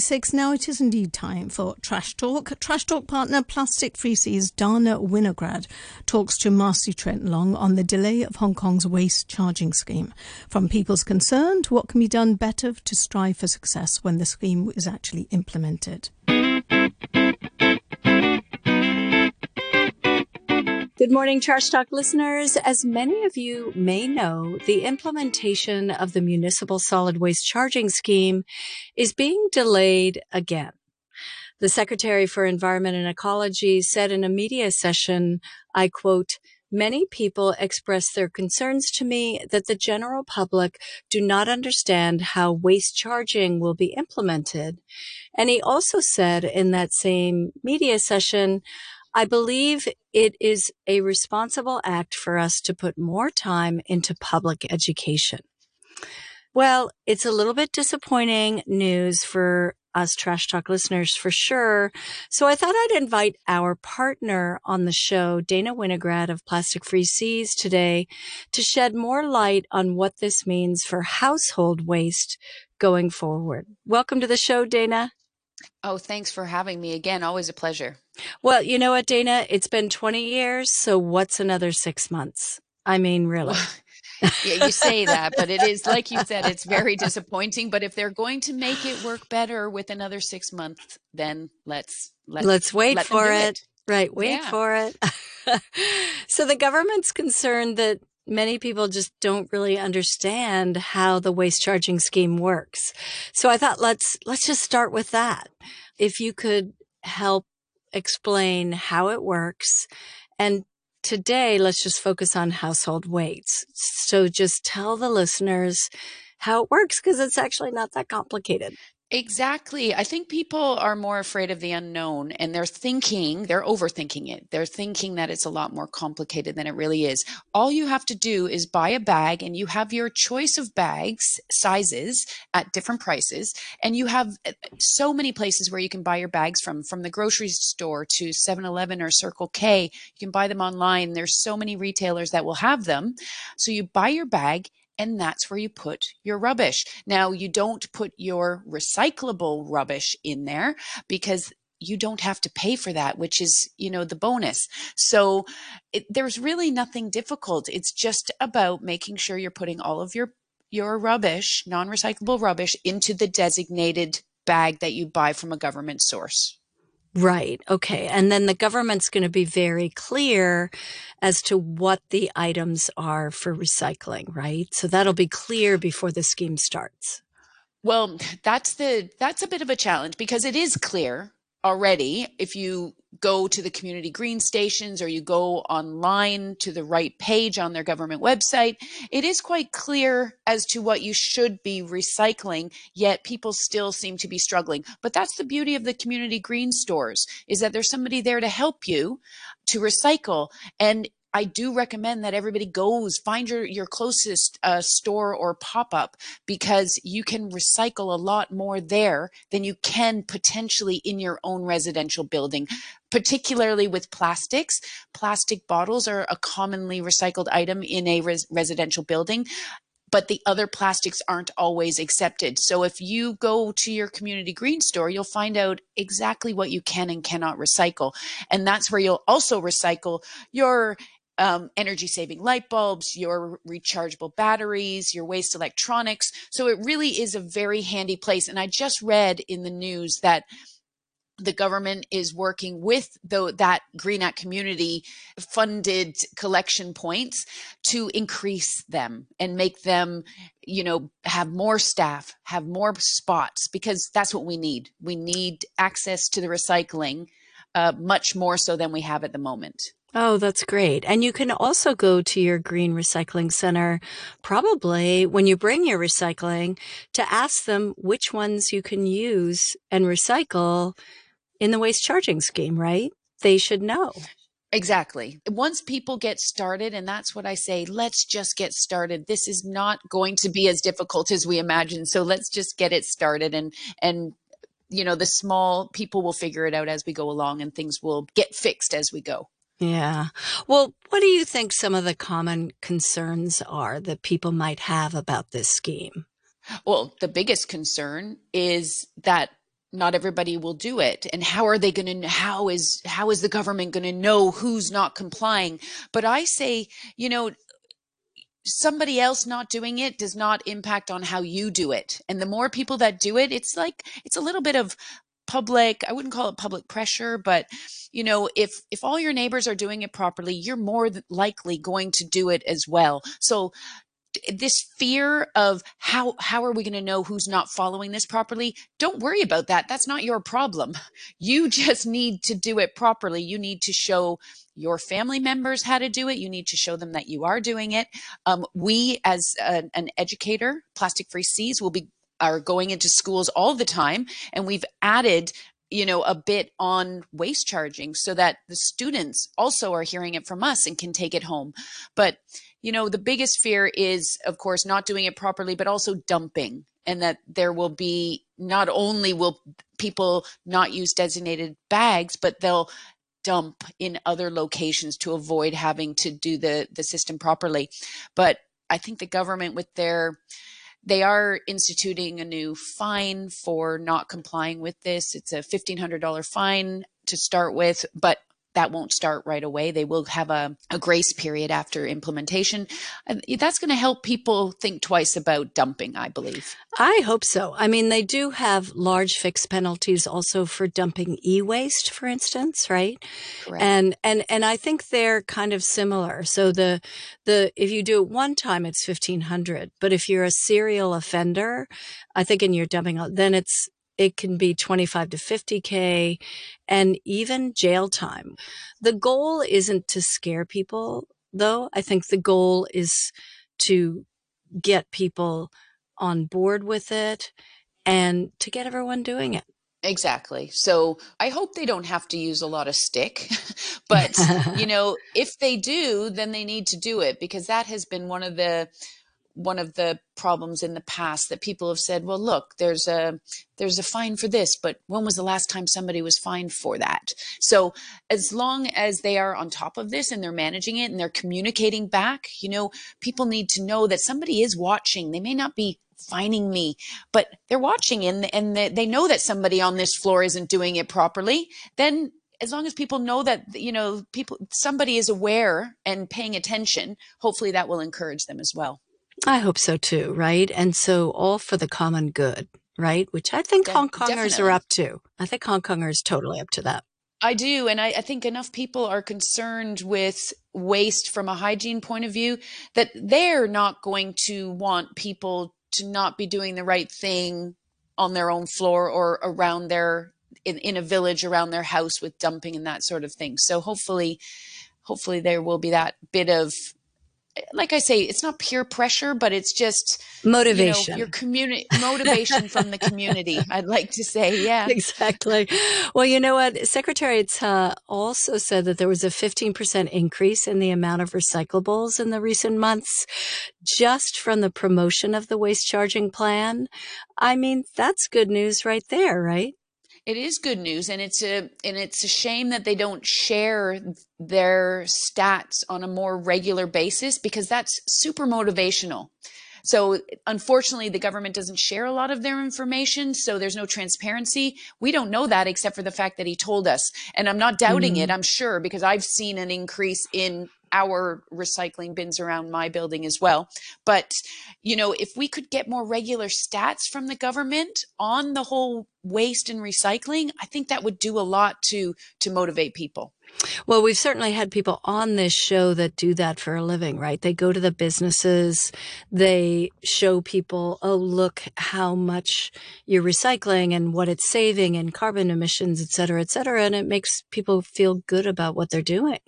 Six now it is indeed time for Trash Talk. Trash Talk partner Plastic Free Seas Dana Winograd talks to Marcy Trent Long on the delay of Hong Kong's waste charging scheme. From people's concern to what can be done better to strive for success when the scheme is actually implemented. Good morning, Trash Talk listeners. As many of you may know, the implementation of the municipal solid waste charging scheme is being delayed again. The Secretary for Environment and Ecology said in a media session, I quote, Many people express their concerns to me that the general public do not understand how waste charging will be implemented. And he also said in that same media session, I believe it is a responsible act for us to put more time into public education. Well, it's a little bit disappointing news for us Trash Talk listeners for sure. So I thought I'd invite our partner on the show, Dana Winograd of Plastic Free Seas today to shed more light on what this means for household waste going forward. Welcome to the show, Dana. Oh, thanks for having me again. Always a pleasure. Well, you know what, Dana? It's been 20 years. So what's another six months? I mean, really. yeah, you say that, but it is, like you said, it's very disappointing. But if they're going to make it work better with another six months, then let's let's, let's wait let for it. it. Right, wait Yeah. for it. so the government's concerned that many people just don't really understand how the waste charging scheme works. So I thought let's let's just start with that. If you could help explain how it works and today let's just focus on household waste. So just tell the listeners how it works because it's actually not that complicated. Exactly. I think people are more afraid of the unknown and they're thinking, they're overthinking it. They're thinking that it's a lot more complicated than it really is. All you have to do is buy a bag and you have your choice of bags, sizes at different prices. And you have uh, so many places where you can buy your bags from, from the grocery store to 7 Eleven or Circle K. You can buy them online. There's so many retailers that will have them. So you buy your bag and that's where you put your rubbish. Now, you don't put your recyclable rubbish in there because you don't have to pay for that, which is, you know, the bonus. So it, there's really nothing difficult. It's just about making sure you're putting all of your your rubbish, non-recyclable rubbish into the designated bag that you buy from a government source. Right. Okay. And then the government's going to be very clear as to what the items are for recycling, right? So that'll be clear before the scheme starts. Well, that's the that's a bit of a challenge because it is clear already if you go to the community green stations or you go online to the right page on their government website, it is quite clear as to what you should be recycling, yet people still seem to be struggling. But that's the beauty of the community green stores is that there's somebody there to help you to recycle and I do recommend that everybody goes find your your closest uh, store or pop up because you can recycle a lot more there than you can potentially in your own residential building particularly with plastics plastic bottles are a commonly recycled item in a res- residential building but the other plastics aren't always accepted. So if you go to your community green store, you'll find out exactly what you can and cannot recycle. And that's where you'll also recycle your um, energy saving light bulbs, your rechargeable batteries, your waste electronics. So it really is a very handy place. And I just read in the news that the government is working with the, that GREEN@COMMUNITY funded collection points to increase them and make them, you know, have more staff, have more spots, because that's what we need. We need access to the recycling uh, much more so than we have at the moment. Oh, that's great. And you can also go to your green recycling center probably when you bring your recycling to ask them which ones you can use and recycle in the waste charging scheme, right? They should know. Exactly. Once people get started, and that's what I say, let's just get started. This is not going to be as difficult as we imagine. So let's just get it started and, and, you know, the small people will figure it out as we go along and things will get fixed as we go. Yeah. Well, what do you think some of the common concerns are that people might have about this scheme? Well, the biggest concern is that not everybody will do it and how are they going to how is how is the government going to know who's not complying but i say you know somebody else not doing it does not impact on how you do it and the more people that do it it's like it's a little bit of public i wouldn't call it public pressure but you know if if all your neighbors are doing it properly you're more likely going to do it as well. So this fear of how how are we going to know who's not following this properly? Don't worry about that. That's not your problem. You just need to do it properly. You need to show your family members how to do it. You need to show them that you are doing it. Um, we as a, an educator plastic free seas will be are going into schools all the time and we've added you know a bit on waste charging so that the students also are hearing it from us and can take it home. But you know the biggest fear is of course not doing it properly but also dumping and that there will be not only will people not use designated bags but they'll dump in other locations to avoid having to do the the system properly. But i think the government with their they are instituting a new fine for not complying with this. It's a $1,500 fine to start with, but that won't start right away. They will have a, a grace period after implementation. That's going to help people think twice about dumping, I believe. I hope so. I mean, they do have large fixed penalties also for dumping e-waste, for instance, right? Correct. And and and I think they're kind of similar. So the the if you do it one time, it's fifteen hundred, but if you're a serial offender, I think in your dumping, then it's it can be 25 to 50K and even jail time. The goal isn't to scare people, though. I think the goal is to get people on board with it and to get everyone doing it. Exactly. So I hope they don't have to use a lot of stick, but you know, if they do, then they need to do it because that has been one of the one of the problems in the past that people have said, well, look, there's a there's a fine for this, but when was the last time somebody was fined for that? So as long as they are on top of this and they're managing it and they're communicating back, you know, people need to know that somebody is watching. They may not be fining me, but they're watching and and they know that somebody on this floor isn't doing it properly. Then as long as people know that you know people somebody is aware and paying attention hopefully that will encourage them as well I hope so too, right? And so all for the common good, right? Which I think De- Hong Kongers definitely. are up to. I think Hong Kongers totally up to that. I do. And I, I, think enough people are concerned with waste from a hygiene point of view that they're not going to want people to not be doing the right thing on their own floor or around their in, in a village around their house with dumping and that sort of thing. So hopefully hopefully there will be that bit of like I say, it's not peer pressure, but it's just motivation. You know, your community motivation from the community. I'd like to say, yeah, exactly. Well, you know what? Secretary Ta uh, also said that there was a 15% increase in the amount of recyclables in the recent months, just from the promotion of the waste charging plan. I mean, that's good news right there, right? It is good news and it's a and it's a shame that they don't share their stats on a more regular basis because that's super motivational so unfortunately the government doesn't share a lot of their information so there's no transparency we don't know that except for the fact that he told us and i'm not doubting mm-hmm. it i'm sure because i've seen an increase in our recycling bins around my building as well. But, you know, if we could get more regular stats from the government on the whole waste and recycling, I think that would do a lot to to motivate people. Well, we've certainly had people on this show that do that for a living, right? They go to the businesses, they show people, oh, look how much you're recycling and what it's saving and carbon emissions, et cetera, et cetera. And it makes people feel good about what they're doing.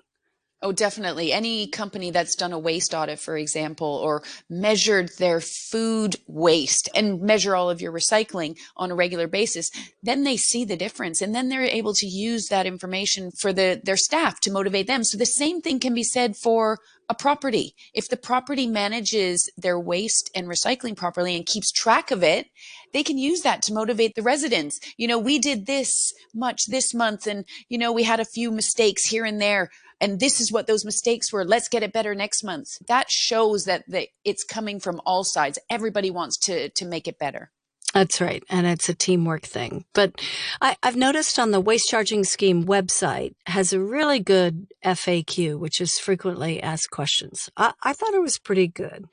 Oh, definitely. Any company that's done a waste audit, for example, or measured their food waste and measure all of your recycling on a regular basis, then they see the difference and then they're able to use that information for the, their staff to motivate them. So the same thing can be said for a property. If the property manages their waste and recycling properly and keeps track of it, they can use that to motivate the residents. You know, we did this much this month and, you know, we had a few mistakes here and there and this is what those mistakes were. Let's get it better next month. That shows that the, it's coming from all sides. Everybody wants to to make it better That's right. And it's a teamwork thing. But I, have noticed on the waste charging scheme website has a really good FAQ, which is frequently asked questions. I, I thought it was pretty good,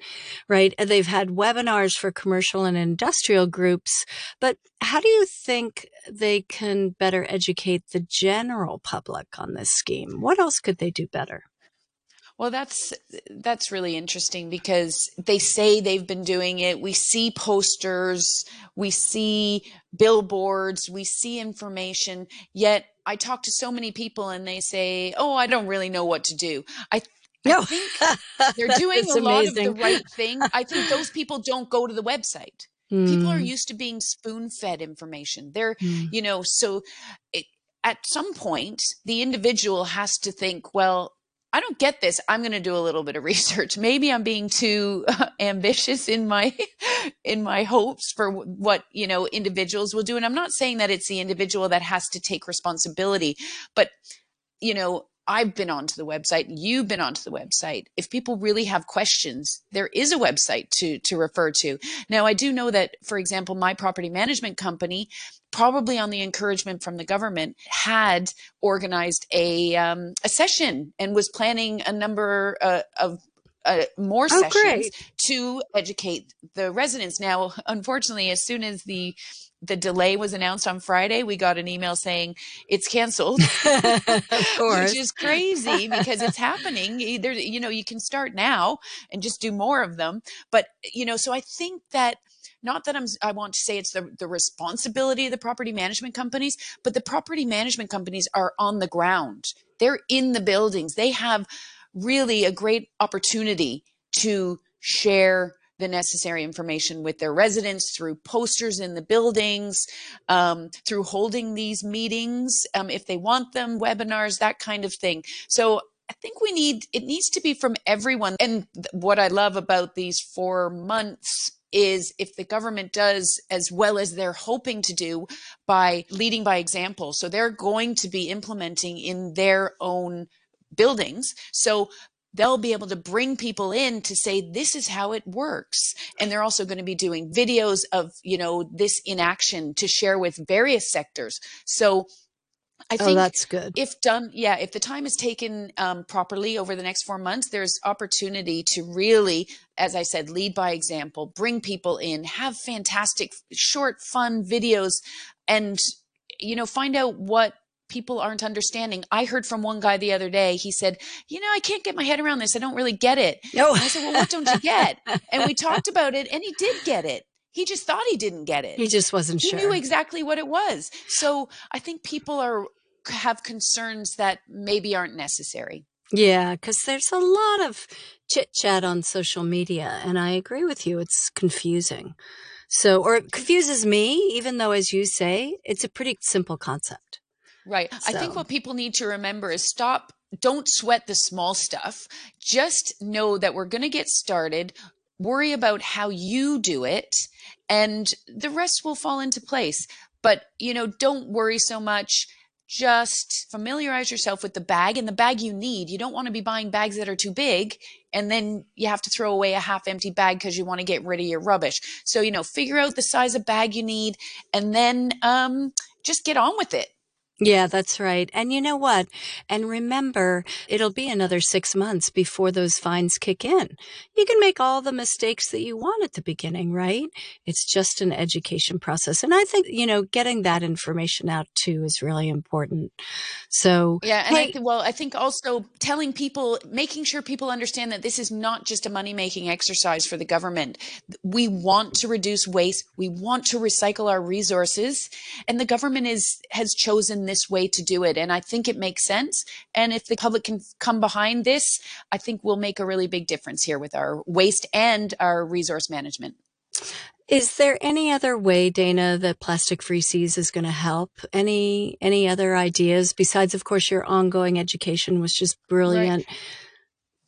right? And they've had webinars for commercial and industrial groups, but how do you think they can better educate the general public on this scheme? What else could they do better? Well, that's that's really interesting because they say they've been doing it. We see posters, we see billboards, we see information. Yet I talk to so many people and they say, "Oh, I don't really know what to do." I no. I think they're doing a lot of the right thing. I think those people don't go to the website. Mm. People are hmm. used to being spoon fed information. They're, mm. you know, so it, at some point, the individual has to think, well, I don't get this. I'm going to do a little bit of research. Maybe I'm being too ambitious in my in my hopes for what, you know, individuals will do and I'm not saying that it's the individual that has to take responsibility, but you know, I've been onto the website, you've been onto the website. If people really have questions, there is a website to to refer to. Now, I do know that, for example, my property management company, probably on the encouragement from the government, had organized a um, a session and was planning a number uh, of uh, more oh, sessions great. to educate the residents. Now, unfortunately, as soon as the the delay was announced on Friday, we got an email saying it's canceled. which is crazy because it's happening. Either, you know, you can start now and just do more of them. But, you know, so I think that not that I'm, I want to say it's the, the responsibility of the property management companies, but the property management companies are on the ground. They're in the buildings. They have really a great opportunity to share the necessary information with their residents through posters in the buildings, um, through holding these meetings um, if they want them, webinars, that kind of thing. So I think we need, it needs to be from everyone. And what I love about these four months is if the government does as well as they're hoping to do by leading by example. So they're going to be implementing in their own buildings. So they'll be able to bring people in to say this is how it works and they're also going to be doing videos of you know this in action to share with various sectors so I oh, think oh, that's good. If done, yeah, if the time is taken um, properly over the next four months, there's opportunity to really, as I said, lead by example, bring people in, have fantastic, short, fun videos, and you know, find out what people aren't understanding. I heard from one guy the other day, he said, You know, I can't get my head around this. I don't really get it. No. I said, Well, what don't you get? and we talked about it, and he did get it. He just thought he didn't get it. He just wasn't he sure. He knew exactly what it was. So I think people are have concerns that maybe aren't necessary. Yeah, because there's a lot of chit chat on social media, and I agree with you. It's confusing. So, or it confuses me, even though, as you say, it's a pretty simple concept. Right. So. I think what people need to remember is stop, don't sweat the small stuff. Just know that we're going to get started. Worry about how you do it, and the rest will fall into place. But, you know, don't worry so much just familiarize yourself with the bag and the bag you need. You don't want to be buying bags that are too big and then you have to throw away a half empty bag because you want to get rid of your rubbish. So, you know, figure out the size of bag you need and then um, just get on with it. Yeah, that's right. And you know what? And remember, it'll be another six months before those fines kick in. You can make all the mistakes that you want at the beginning, right? It's just an education process. And I think, you know, getting that information out too is really important. So, yeah. And hey, I, well, I think also telling people, making sure people understand that this is not just a money making exercise for the government. We want to reduce waste. We want to recycle our resources. And the government is, has chosen this way to do it. And I think it makes sense. And if the public can come behind this, I think we'll make a really big difference here with our waste and our resource management. Is there any other way, Dana, that Plastic Free Seas is going to help? Any any other ideas besides, of course, your ongoing education was just brilliant. Right.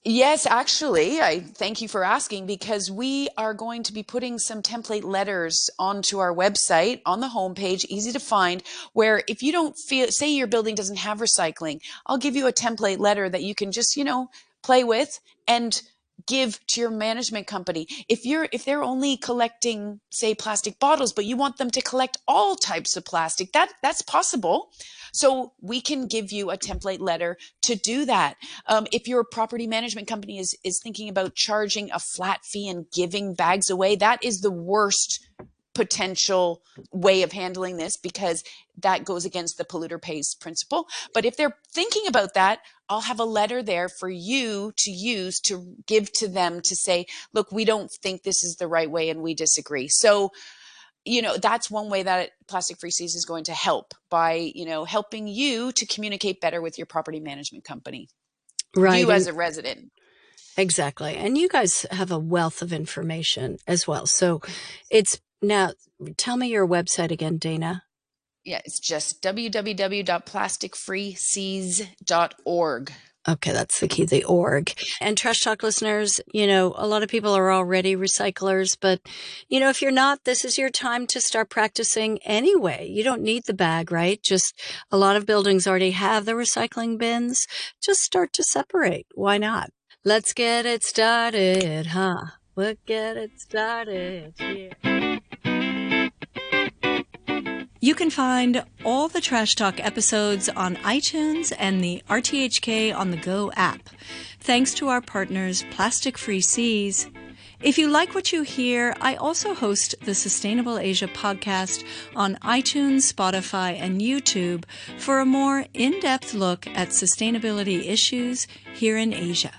Yes, actually, I thank you for asking because we are going to be putting some template letters onto our website on the homepage, easy to find, where if you don't feel, say your building doesn't have recycling, I'll give you a template letter that you can just, you know, play with and give to your management company. If you're if they're only collecting say plastic bottles but you want them to collect all types of plastic that that's possible. So we can give you a template letter to do that. Um, if your property management company is is thinking about charging a flat fee and giving bags away that is the worst potential way of handling this because that goes against the polluter pays principle. But if they're thinking about that, I'll have a letter there for you to use to give to them to say, look, we don't think this is the right way and we disagree. So, you know, that's one way that Plastic Free Seas is going to help by, you know, helping you to communicate better with your property management company. Right. You as a resident. Exactly. And you guys have a wealth of information as well. So it's now, tell me your website again, Dana. Yeah, it's just www.plasticfreeseas.org. Okay, that's the key, the org. And Trash Talk listeners, you know, a lot of people are already recyclers, but, you know, if you're not, this is your time to start practicing anyway. You don't need the bag, right? Just a lot of buildings already have the recycling bins. Just start to separate. Why not? Let's get it started, huh? Let's get it started. Yeah. You can find all the Trash Talk episodes on iTunes and the RTHK on the Go app. Thanks to our partners, Plastic Free Seas. If you like what you hear, I also host the Sustainable Asia podcast on iTunes, Spotify, and YouTube for a more in depth look at sustainability issues here in Asia.